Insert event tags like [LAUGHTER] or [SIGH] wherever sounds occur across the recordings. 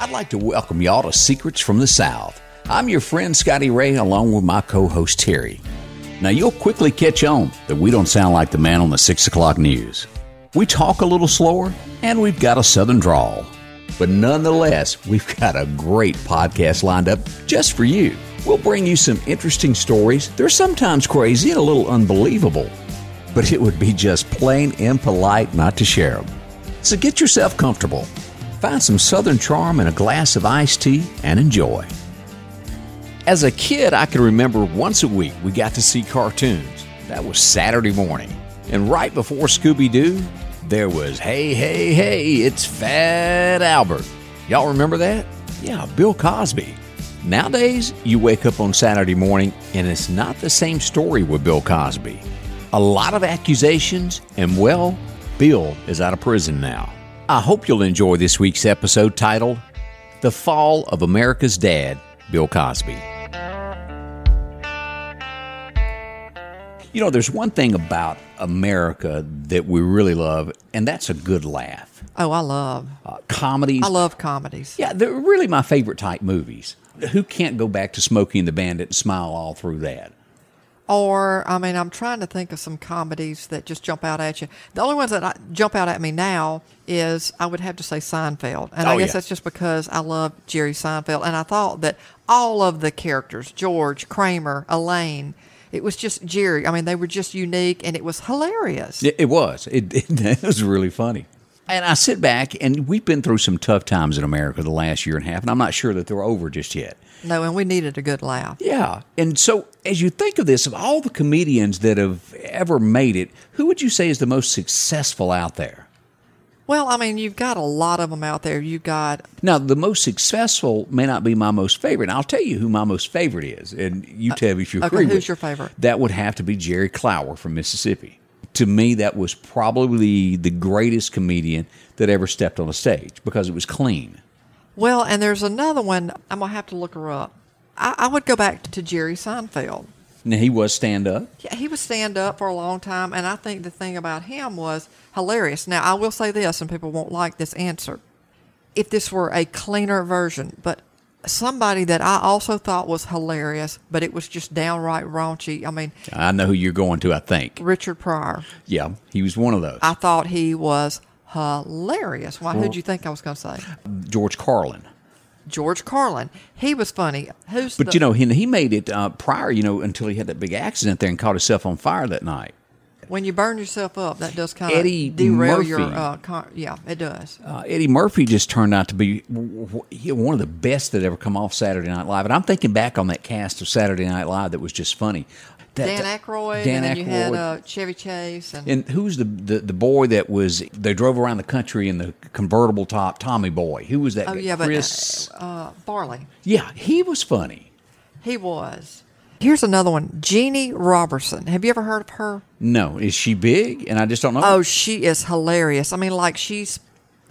I'd like to welcome y'all to Secrets from the South. I'm your friend Scotty Ray, along with my co host Terry. Now, you'll quickly catch on that we don't sound like the man on the 6 o'clock news. We talk a little slower, and we've got a southern drawl. But nonetheless, we've [LAUGHS] got a great podcast lined up just for you. We'll bring you some interesting stories. They're sometimes crazy and a little unbelievable, but it would be just plain impolite not to share them. So get yourself comfortable. Find some southern charm in a glass of iced tea and enjoy. As a kid, I can remember once a week we got to see cartoons. That was Saturday morning. And right before Scooby Doo, there was Hey, Hey, Hey, it's Fat Albert. Y'all remember that? Yeah, Bill Cosby. Nowadays, you wake up on Saturday morning and it's not the same story with Bill Cosby. A lot of accusations, and well, Bill is out of prison now. I hope you'll enjoy this week's episode titled The Fall of America's Dad, Bill Cosby. You know, there's one thing about America that we really love, and that's a good laugh. Oh, I love. Uh, comedies. I love comedies. Yeah, they're really my favorite type movies. Who can't go back to Smokey and the Bandit and smile all through that? Or, I mean, I'm trying to think of some comedies that just jump out at you. The only ones that I, jump out at me now is I would have to say Seinfeld. And Oh, I guess yeah. that's just because I love Jerry Seinfeld. And I thought that all of the characters, George, Kramer, Elaine, it was just Jerry. I mean, they were just unique and it was hilarious. It, it was. It, [LAUGHS] it, was really funny. And I sit back, and we've been through some tough times in America the last year and a half, and I'm not sure that they're over just yet. No, and we needed a good laugh. Yeah. And so, as you think of this, of all the comedians that have ever made it, who would you say is the most successful out there? Well, I mean, you've got a lot of them out there. You've got Now, the most successful may not be my most favorite. And I'll tell you who my most favorite is, and you uh, tell me if you okay, agree. who's with your favorite? That would have to be Jerry Clower from Mississippi. To me, that was probably the greatest comedian that ever stepped on a stage because it was clean. Well, and there's another one. I'm gonna have to look her up. I, I would go back to Jerry Seinfeld. Now, he was stand up. Yeah, he was stand up for a long time, and I think the thing about him was hilarious. Now, I will say this, and people won't like this answer. If this were a cleaner version, but somebody that I also thought was hilarious, but it was just downright raunchy. I mean, I know who you're going to, I think. Richard Pryor. Yeah, he was one of those. I thought he was hilarious. Why? Who'd you think I was going to say? George Carlin. George Carlin. He was funny. Who's But the, you know, he, he made it uh, Pryor, you know, until he had that big accident there and caught himself on fire that night. when you burn yourself up, that does kind Eddie of derail your. Murphy. Uh, con- yeah, it does. Uh, Eddie Murphy just turned out to be w- w- he- one of the best that ever come off Saturday Night Live. And I'm thinking back on that cast of Saturday Night Live that was just funny. Dan Aykroyd, Dan and then you had uh, Chevy Chase, and, and who's the, the the boy that was they drove around the country in the convertible top Tommy Boy? Who was that? oh guy? yeah, but Chris. uh, uh, Farley, yeah, he was funny. he was. Here's another one, Jeanne Robertson. Have you ever heard of her? No, is she big? And I just don't know. Oh, she is hilarious. I mean, like she's,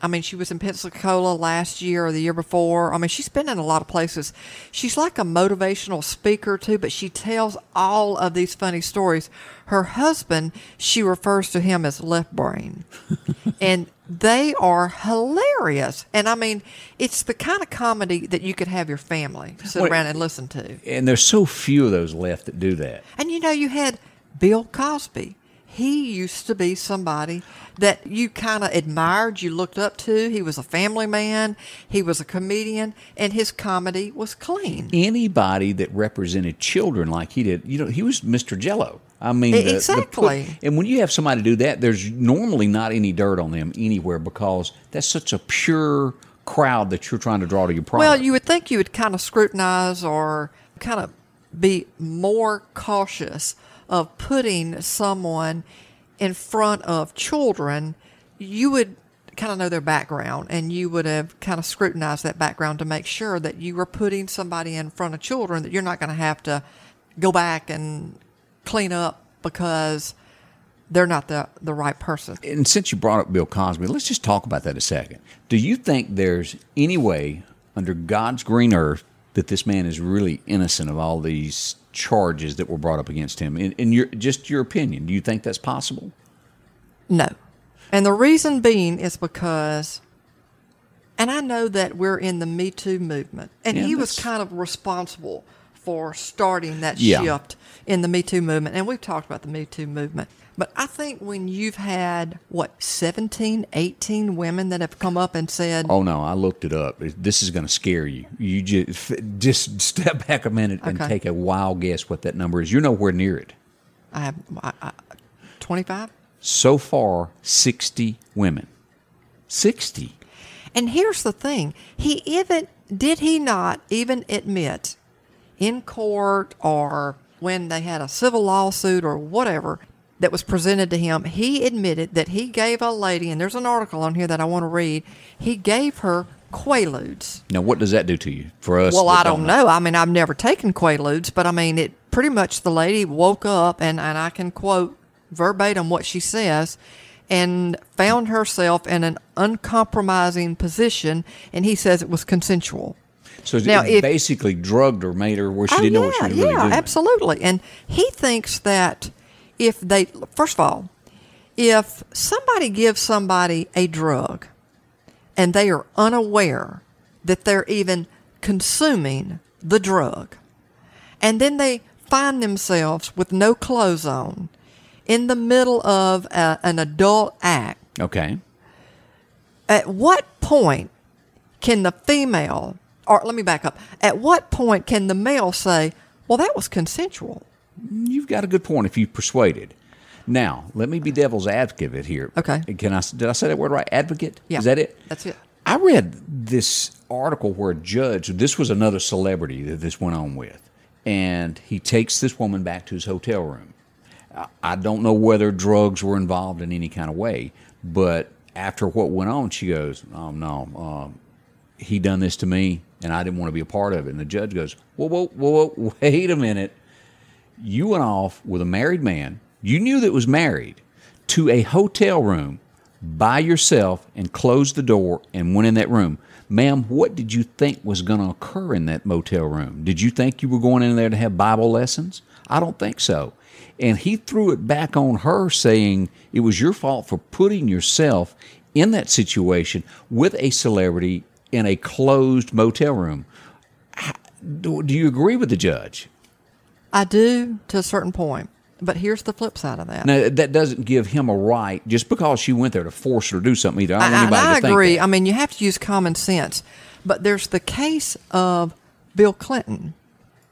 I mean, she was in Pensacola last year or the year before. I mean, she's been in a lot of places. She's like a motivational speaker too, but she tells all of these funny stories. Her husband, she refers to him as left brain, [LAUGHS] and they are hilarious. And I mean, it's the kind of comedy that you could have your family sit Wait. around and listen to. and there's so few of those left that do that. And you know, you had Bill Cosby. He used to be somebody that you kind of admired, you looked up to. He was a family man, he was a comedian, and his comedy was clean. anybody that represented children like he did, you know, he was Mr. Jello. I mean, the- the exactly. put- and when you have somebody do that, there's normally not any dirt on them anywhere because that's such a pure crowd that you're trying to draw to your product. Well, you would think you would kind of scrutinize or kind of be more cautious of putting someone in front of children. You would kind of know their background and you would have kind of scrutinized that background to make sure that you were putting somebody in front of children that you're not going to have to go back and clean up because they're not the, the right person. and since you brought up Bill Cosby, let's just talk about that a second. Do you think there's any way under God's green earth that this man is really innocent of all these charges that were brought up against him? In, in your just your opinion, do you think that's possible? No. And the reason being is because, and I know that we're in the Me Too movement, and Yeah, he was kind of responsible for starting that Yeah. shift in the Me Too movement. And we've talked about the Me Too movement. But I think when you've had, what, 17, 18 women that have come up and said, Oh no, I looked it up. This is going to scare you. You just just [LAUGHS] step back a minute and take a wild guess what that number is. You're nowhere near it. I have I, I, 25? So far, 60 women. 60. And here's the thing: he even did he not even admit in court or when they had a civil lawsuit or whatever that was presented to him, he admitted that he gave a lady, and there's an article on here that I want to read. He gave her quaaludes. Now, what does that do to you? For us, Well, I don't know. I mean, I've never taken quaaludes, but I mean, it pretty much the lady woke up, and, and I can quote verbatim what she says, and found herself in an uncompromising position, and he says it was consensual. So Now, it if- basically drugged her, made her where she Oh, didn't yeah, know what she was doing. yeah, really doing. absolutely. And he thinks that if they, first of all, if somebody gives somebody a drug and they are unaware that they're even consuming the drug, and then they find themselves with no clothes on in the middle of a, an adult act, Okay. at what point can the female, or let me back up, at what point can the male say, well, that was consensual? You've got a good point if you persuaded. Now, let me be devil's advocate here. Okay. Can I? Did I say that word right? Advocate. Yeah. Is that it? That's it. I read this article where a judge. This was another celebrity that this went on with, and he takes this woman back to his hotel room. I- I don't know whether drugs were involved in any kind of way, but after what went on, she goes, "Oh no, um, he done this to me, and I didn't want to be a part of it." And the judge goes, "Whoa, whoa, whoa, whoa wait a minute." you went off with a married man. You knew that was married to a hotel room by yourself and closed the door and went in that room. Ma'am what did you think was going to occur in that motel room? Did you think you were going in there to have bible lessons? I don't think so. And he threw it back on her saying it was your fault for putting yourself in that situation with a celebrity in a closed motel room do you agree with the judge I do to a certain point, but here's the flip side of that. Now that doesn't give him a right just because she went there to force her to do something either. I don't I, I agree. I mean, you have to use common sense, but there's the case of Bill Clinton.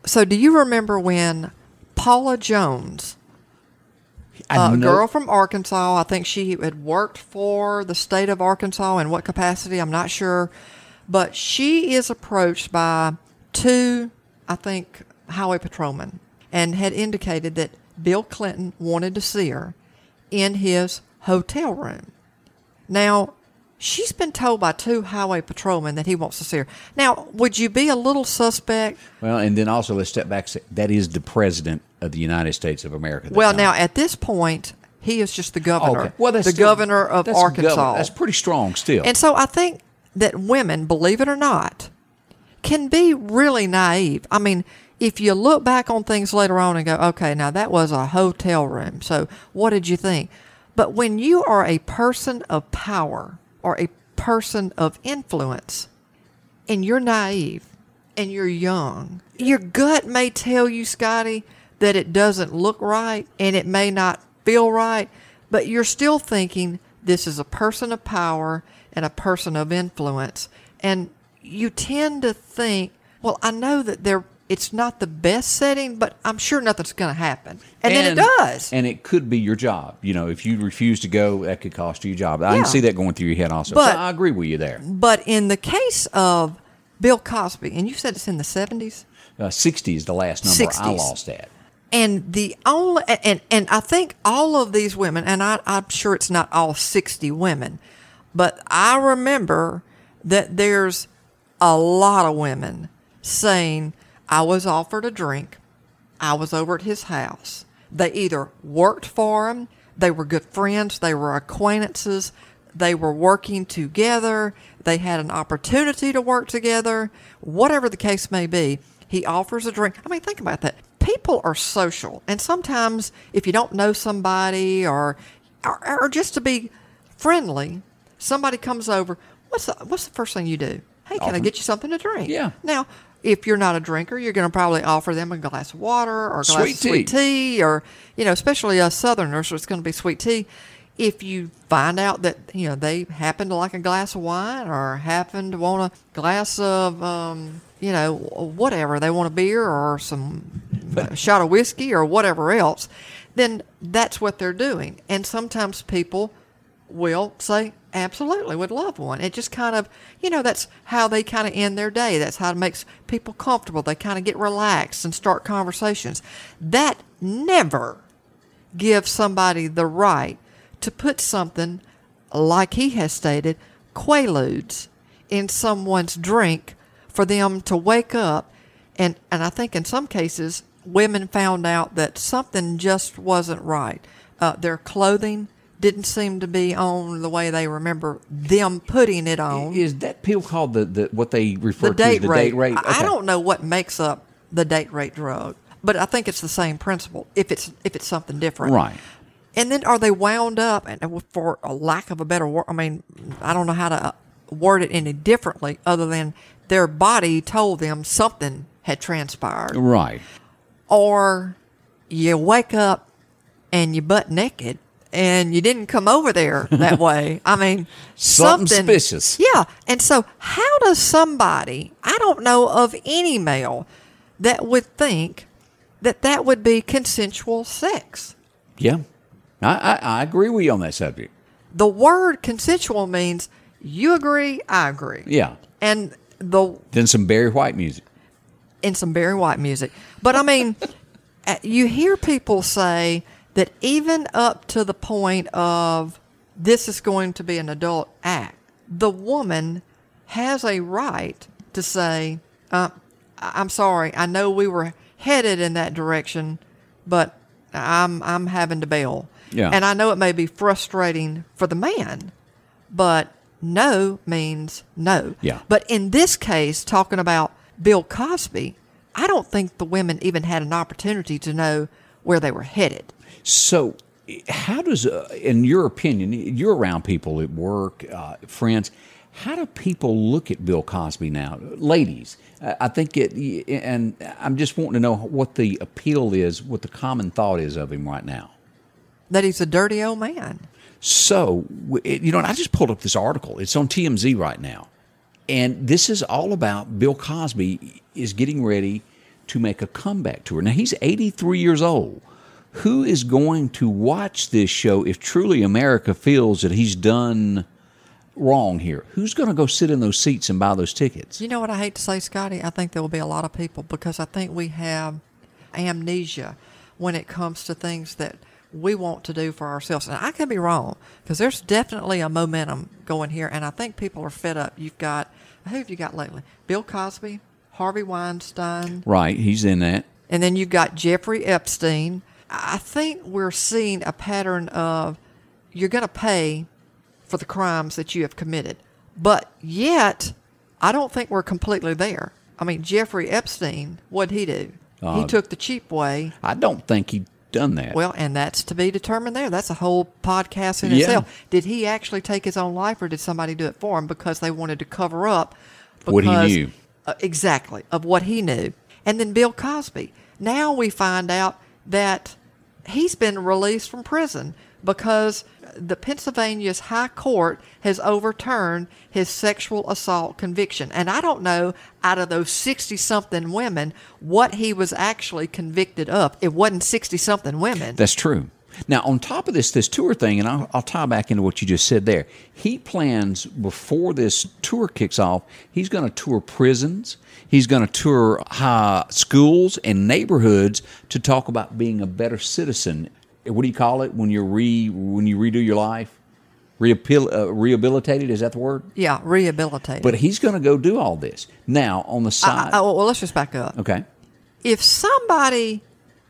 So, do you remember when Paula Jones, a know- girl from Arkansas, I think she had worked for the state of Arkansas in what capacity, I'm not sure, but she is approached by two, I think, highway patrolmen and had indicated that Bill Clinton wanted to see her in his hotel room. Now, she's been told by two highway patrolmen that he wants to see her. Now, would you be a little suspect? Well, and then also let's step back. That is the president of the United States of America. Well, time. now at this point, he is just the governor. okay. Well, that's the still- governor of Arkansas. governor. That's pretty strong still. And so I think that women, believe it or not, can be really naive. I mean, if you look back on things later on and go, okay, now that was a hotel room. So what did you think? But when you are a person of power or a person of influence and you're naive and you're young, your gut may tell you, Scotty, that it doesn't look right and it may not feel right, but you're still thinking this is a person of power and a person of influence. And you tend to think, well, I know that they're it's not the best setting, but I'm sure nothing's going to happen. And, then it does. And it could be your job. You know, if you refuse to go, that could cost you your job. I Yeah. can see that going through your head also. But- so I agree with you there. but in the case of Bill Cosby, and you said it's in the 70s? Uh, 60 is the last number I lost at. And the only and and I think all of these women, and I, I'm sure it's not all sixty women, but I remember that there's a lot of women saying I was offered a drink, I was over at his house. They either worked for him, they were good friends, they were acquaintances, they were working together, they had an opportunity to work together, whatever the case may be. He offers a drink. I mean, think about that. People are social, and sometimes if you don't know somebody or or, or just to be friendly, somebody comes over. What's the, what's the first thing you do? Hey, can I get you something to drink? Yeah. Now, if you're not a drinker, you're going to probably offer them a glass of water or a glass Sweet of sweet tea, or you know, especially us Southerners, it's going to be sweet tea. If you find out that you know they happen to like a glass of wine or happen to want a glass of um, you know whatever they want a beer or some a shot of whiskey or whatever else, then that's what they're doing. And sometimes people will say, absolutely, would love one. It just kind of, you know, that's how they kind of end their day. That's how it makes people comfortable. They kind of get relaxed and start conversations. That never gives somebody the right to put something, like he has stated, quaaludes in someone's drink for them to wake up. And, and I think in some cases, women found out that something just wasn't right. Uh, their clothing didn't seem to be on the way they remember them putting it on. Is that pill called the, the what they refer the to as date the rate. date rate? I- I don't know what makes up the date rate drug, but I think it's the same principle. If it's if it's something different, Right. And then are they wound up? And for a lack of a better word, I mean, I don't know how to uh, word it any differently, other than their body told them something had transpired, Right. or you wake up and you butt naked. And you didn't come over there that [LAUGHS] way. I mean, Something something suspicious. yeah. And so, how does somebody, I don't know of any male that would think that that would be consensual sex? Yeah. I, I, I agree with you on that subject. The word consensual means you agree, I agree. Yeah. And the Then some Barry White music. and some Barry White music. But I mean, uh, [LAUGHS] you hear people say that even up to the point of this is going to be an adult act, the woman has a right to say, uh, "I'm sorry. I know we were headed in that direction, but I'm I'm having to bail." Yeah. And I know it may be frustrating for the man, but no means no. Yeah. But in this case, talking about Bill Cosby, I don't think the women even had an opportunity to know where they were headed. So, how does, uh, in your opinion, you're around people at work, uh, friends, how do people look at Bill Cosby now? Ladies, uh, I think it, and I'm just wanting to know what the appeal is, what the common thought is of him right now. That he's a dirty old man. So, you know, I just pulled up this article. It's on TMZ right now. And this is all about Bill Cosby is getting ready to make a comeback tour. Now, he's 83 years old. Who is going to watch this show if truly America feels that he's done wrong here? Who's going to go sit in those seats and buy those tickets? You know what I hate to say, Scotty? I think there will be a lot of people because I think we have amnesia when it comes to things that we want to do for ourselves. And I could be wrong because there's definitely a momentum going here, and I think people are fed up. You've got who have you got lately? Bill Cosby, Harvey Weinstein, Right, he's in that. and then you've got Jeffrey Epstein. I think we're seeing a pattern of you're going to pay for the crimes that you have committed. But yet, I don't think we're completely there. I mean, Jeffrey Epstein, what'd he do? Uh, he took the cheap way. I don't think he'd done that. Well, and that's to be determined there. That's a whole podcast in Yeah. itself. Did he actually take his own life or did somebody do it for him because they wanted to cover up What he knew. uh, exactly, of what he knew. And then Bill Cosby. Now we find out that he's been released from prison because the Pennsylvania's High Court has overturned his sexual assault conviction. And I don't know out of those 60 something women what he was actually convicted of. It wasn't 60 something women. That's true. Now, on top of this, this tour thing, and I'll, I'll tie back into what you just said there. He plans before this tour kicks off, he's going to tour prisons. He's going to tour schools and neighborhoods to talk about being a better citizen. What do you call it when you re when you redo your life? Reappeal, uh, rehabilitated is that the word? yeah, rehabilitated. But he's going to go do all this now on the I- side. I- well, let's just back up. okay, If somebody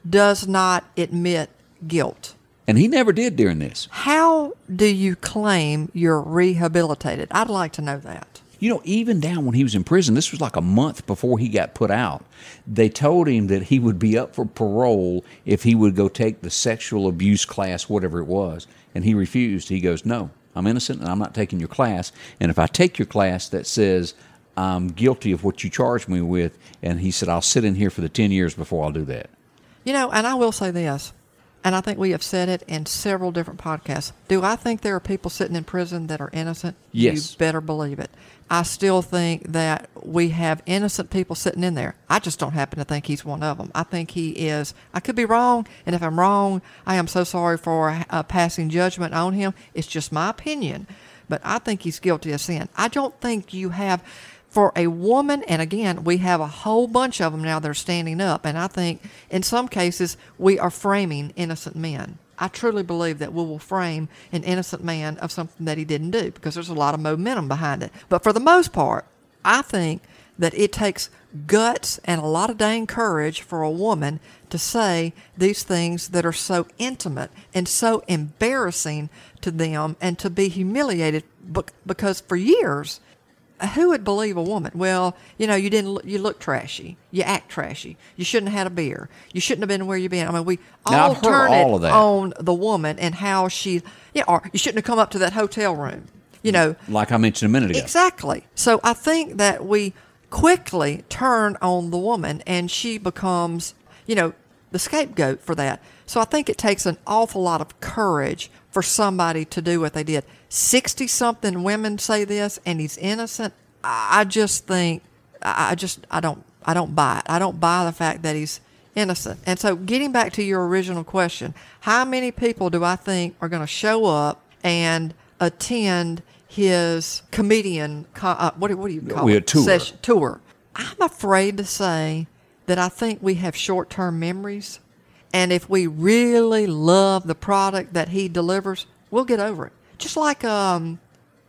does not admit guilt, and he never did during this. how do you claim you're rehabilitated? I'd like to know that. You know, even down when he was in prison, this was like a month before he got put out. They told him that he would be up for parole if he would go take the sexual abuse class, whatever it was, and he refused. He goes, "No, I'm innocent and I'm not taking your class. And if I take your class that says I'm guilty of what you charged me with, and he said, I'll sit in here for the 10 years before I'll do that. You know, and I will say this, and I think we have said it in several different podcasts. Do I think there are people sitting in prison that are innocent? Yes. You better believe it. I still think that we have innocent people sitting in there. I just don't happen to think he's one of them. I think he is. I could be wrong, and if I'm wrong, I am so sorry for uh, passing judgment on him. It's just my opinion, but I think he's guilty of sin. I don't think you have for a woman, and again, we have a whole bunch of them now that are standing up, and I think in some cases we are framing innocent men. I truly believe that we will frame an innocent man of something that he didn't do because there's a lot of momentum behind it. But for the most part, I think that it takes guts and a lot of dang courage for a woman to say these things that are so intimate and so embarrassing to them and to be humiliated because for years who would believe a woman? Well, you know, you didn't. You look trashy. You act trashy. You shouldn't have had a beer. You shouldn't have been where you've been. I mean, we now, all turn all it on the woman and how she. Yeah, or you shouldn't have come up to that hotel room. You know, like I mentioned a minute ago. Exactly. So I think that we quickly turn on the woman, and she becomes, you know, the scapegoat for that. So I think it takes an awful lot of courage for somebody to do what they did. 60 something women say this and he's innocent. I just think I just I don't I don't buy it. I don't buy the fact that he's innocent. And so getting back to your original question, how many people do I think are going to show up and attend his comedian uh, what, what do you call it? we it? tour. Session, tour. I'm afraid to say that I think we have short-term memories and if we really love the product that he delivers, we'll get over it. Just like um,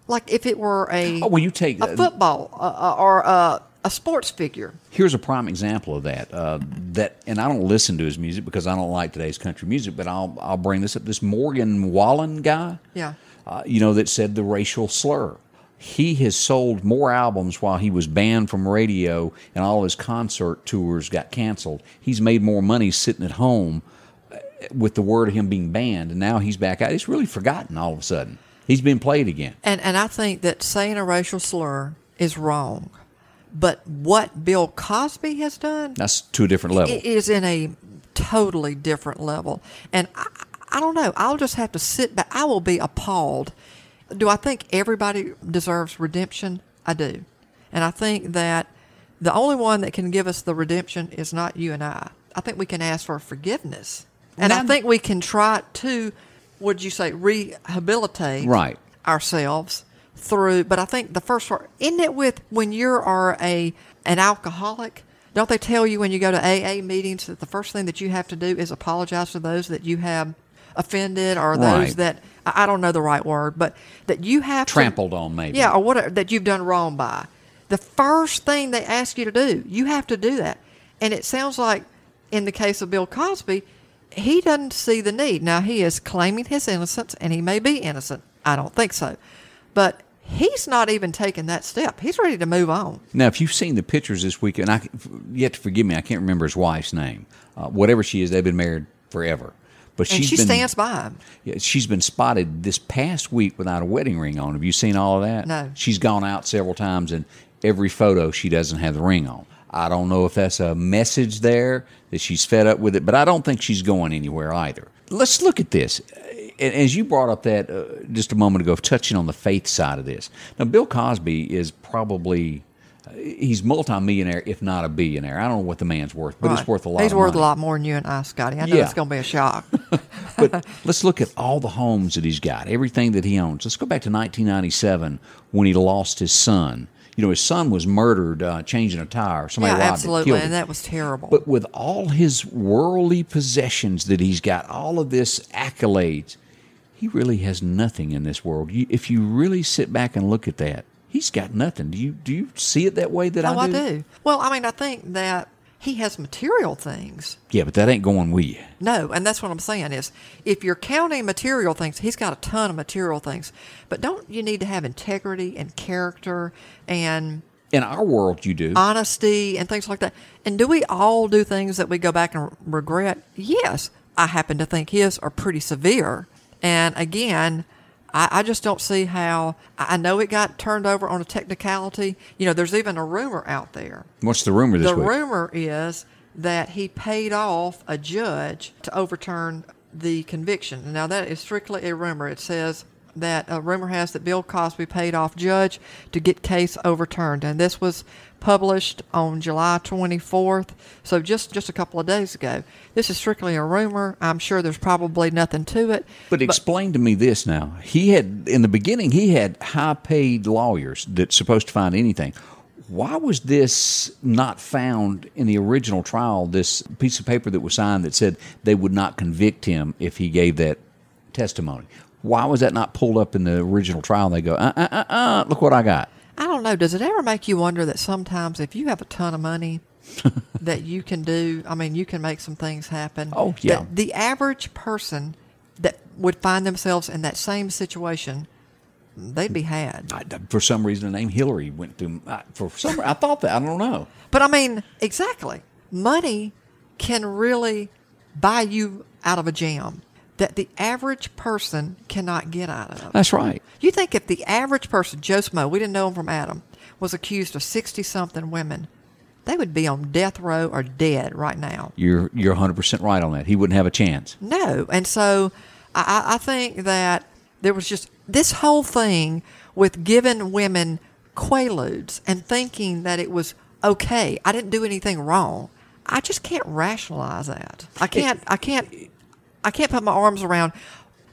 like if it were a oh, well, you take a football uh, uh, or uh, a sports figure. Here's a prime example of that. Uh, that, and I don't listen to his music because I don't like today's country music. But I'll I'll bring this up. This Morgan Wallen guy, yeah, uh, you know, that said the racial slur he has sold more albums while he was banned from radio and all his concert tours got canceled. He's made more money sitting at home uh, with the word of him being banned, and now he's back out. He's really forgotten all of a sudden. He's been played again. And and I think that saying a racial slur is wrong. But what Bill Cosby has done That's to a different level. is in a totally different level. And I, I don't know. I'll just have to sit back. I will be appalled do I think everybody deserves redemption? I do. And I think that the only one that can give us the redemption is not you and I. I think we can ask for forgiveness. And I think we can try to, would you say, rehabilitate right. ourselves through. But I think the first part, isn't it with when you are a an alcoholic? Don't they tell you when you go to AA meetings that the first thing that you have to do is apologize to those that you have offended or those right. that I don't know the right word, but that you have trampled to, on maybe. Yeah, or what that you've done wrong by. The first thing they ask you to do, you have to do that. And it sounds like in the case of Bill Cosby, he doesn't see the need. Now he is claiming his innocence and he may be innocent. I don't think so. But he's not even taking that step. He's ready to move on. Now, if you've seen the pictures this week, and I, you have to forgive me, I can't remember his wife's name. Uh, whatever she is, they've been married forever. But and she been, stands by him. Yeah, she's been spotted this past week without a wedding ring on. Have you seen all of that? No. She's gone out several times, and every photo she doesn't have the ring on. I don't know if that's a message there that she's fed up with it, but I don't think she's going anywhere either. Let's look at this. As you brought up that uh, just a moment ago, touching on the faith side of this. Now, Bill Cosby is probably he's multimillionaire, if not a billionaire. I don't know what the man's worth, but right. it's worth a lot. He's worth money. a lot more than you and I, Scotty. I know Yeah. it's going to be a shock. [LAUGHS] but [LAUGHS] let's look at all the homes that he's got, everything that he owns. Let's go back to 1997 when he lost his son. You know, his son was murdered uh, changing a tire. Somebody yeah, robbed it, absolutely, killed and that was terrible. But with all his worldly possessions that he's got, all of this accolades, he really has nothing in this world. You, if you really sit back and look at that, he's got nothing. Do you do you see it that way? That oh, I do. I do. Well, I mean, I think that he has material things. Yeah, but that ain't going with you. No, and that's what I'm saying is if you're counting material things, he's got a ton of material things. But don't you need to have integrity and character and In our world, you do. honesty and things like that? And do we all do things that we go back and regret? Yes. I happen to think his are pretty severe. And again, I, I just don't see how. I know it got turned over on a technicality. You know, there's even a rumor out there. What's the rumor this The week? rumor is that he paid off a judge to overturn the conviction. Now, that is strictly a rumor. It says that a rumor has that Bill Cosby paid off judge to get case overturned, and this was published on July 24th, so just just a couple of days ago. This is strictly a rumor. I'm sure there's probably nothing to it. But explain to me this now. He had in the beginning he had high paid lawyers that's supposed to find anything. Why was this not found in the original trial? This piece of paper that was signed that said they would not convict him if he gave that testimony. Why was that not pulled up in the original trial? They go, uh, uh, uh, uh, look what I got. I don't know. Does it ever make you wonder that sometimes if you have a ton of money, [LAUGHS] that you can do? I mean, you can make some things happen. Oh, yeah. The average person that would find themselves in that same situation, they'd be had. I, for some reason, the name Hillary went through. I, for some, I thought that. I don't know. But I mean, exactly. Money can really buy you out of a jam that the average person cannot get out of. That's right. You think if the average person, Joe Smo, we didn't know him from Adam, was accused of 60 something women, they would be on death row or dead right now. You're you're 100 percent right on that. He wouldn't have a chance. No. And so I, I I think that there was just this whole thing with giving women quaaludes and thinking that it was okay. I didn't do anything wrong. I just can't rationalize that. I can't. I can't. I can't put my arms around.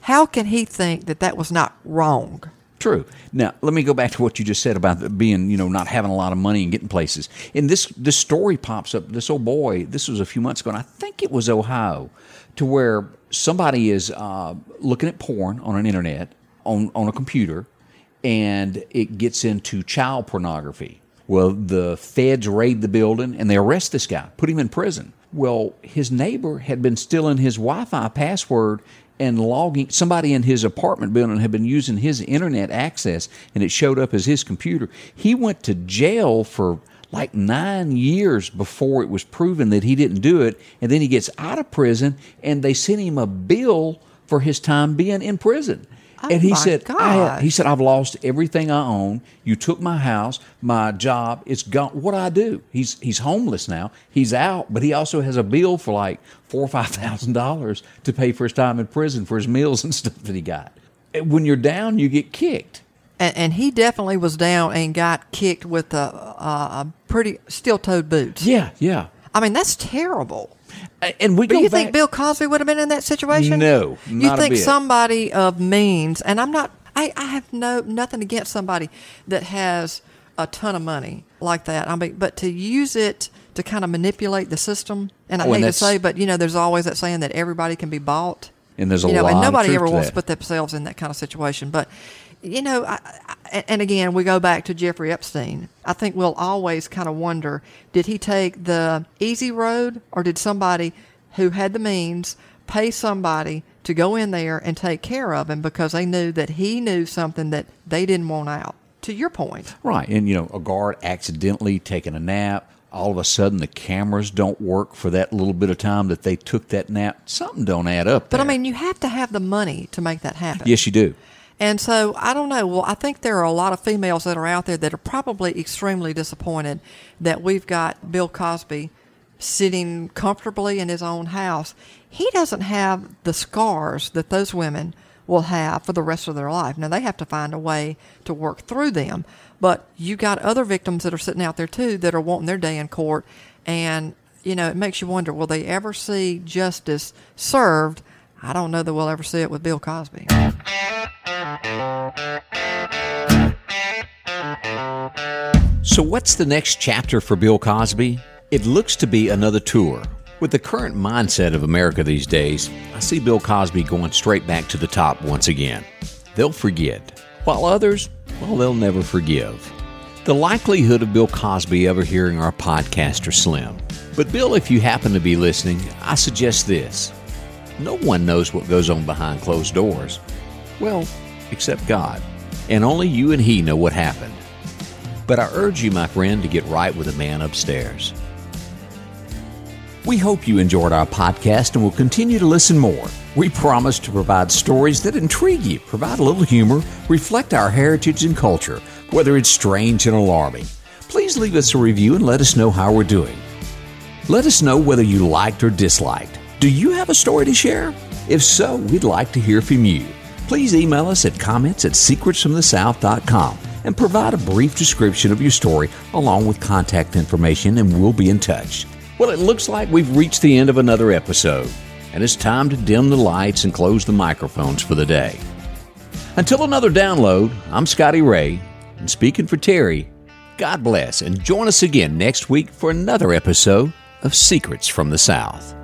How can he think that that was not wrong? True. Now, let me go back to what you just said about being, you know, not having a lot of money and getting places. And this this story pops up. This old boy. This was a few months ago, and I think it was Ohio, to where somebody is uh, looking at porn on an internet on on a computer, and it gets into child pornography. Well, the feds raid the building and they arrest this guy, put him in prison. Well, his neighbor had been stealing his Wi Fi password and logging. Somebody in his apartment building had been using his internet access and it showed up as his computer. He went to jail for like nine years before it was proven that he didn't do it. And then he gets out of prison and they sent him a bill for his time being in prison. Oh and he said, I, he said, I've lost everything I own. You took my house, my job. It's gone. What do I do? He's he's homeless now. He's out, but he also has a bill for like four or five thousand dollars to pay for his time in prison for his meals and [LAUGHS] stuff that he got. When you're down, you get kicked. And, and he definitely was down and got kicked with a, a, a pretty steel-toed boots. Yeah, yeah. I mean, that's terrible. A- And we But go you back. think Bill Cosby would have been in that situation? No, You think somebody of means, and I'm not. I, I have no nothing against somebody that has a ton of money like that. I mean, but to use it to kind of manipulate the system, and I Oh, and hate to say, but you know, there's always that saying that everybody can be bought. And there's a you know, lot and of nobody ever wants to put themselves in that kind of situation. But you know, I, I, and again, we go back to Jeffrey Epstein. I think we'll always kind of wonder: did he take the easy road, or did somebody who had the means pay somebody to go in there and take care of him because they knew that he knew something that they didn't want out? To your point, Right. And, you know, a guard accidentally taking a nap. All of a sudden, the cameras don't work for that little bit of time that they took that nap. Something don't add up. but I mean, you have to have the money to make that happen. yes, you do. And so I don't know. Well, I think there are a lot of females that are out there that are probably extremely disappointed that we've got Bill Cosby sitting comfortably in his own house. He doesn't have the scars that those women will have for the rest of their life. Now they have to find a way to work through them. But you got other victims that are sitting out there too that are wanting their day in court and you know, it makes you wonder will they ever see justice served? I don't know that we'll ever see it with Bill Cosby. So, what's the next chapter for Bill Cosby? It looks to be another tour. With the current mindset of America these days, I see Bill Cosby going straight back to the top once again. They'll forget, while others, well, they'll never forgive. The likelihood of Bill Cosby ever hearing our podcast are slim. But, Bill, if you happen to be listening, I suggest this no one knows what goes on behind closed doors. Well, except God. And only you and He know what happened. But I urge you, my friend, to get right with the man upstairs. We hope you enjoyed our podcast and will continue to listen more. We promise to provide stories that intrigue you, provide a little humor, reflect our heritage and culture, whether it's strange and alarming. Please leave us a review and let us know how we're doing. Let us know whether you liked or disliked. Do you have a story to share? If so, we'd like to hear from you. Please email us at comments at secretsfromthesouth.com and provide a brief description of your story along with contact information, and we'll be in touch. Well, it looks like we've reached the end of another episode, and it's time to dim the lights and close the microphones for the day. Until another download, I'm Scotty Ray, and speaking for Terry, God bless, and join us again next week for another episode of Secrets from the South.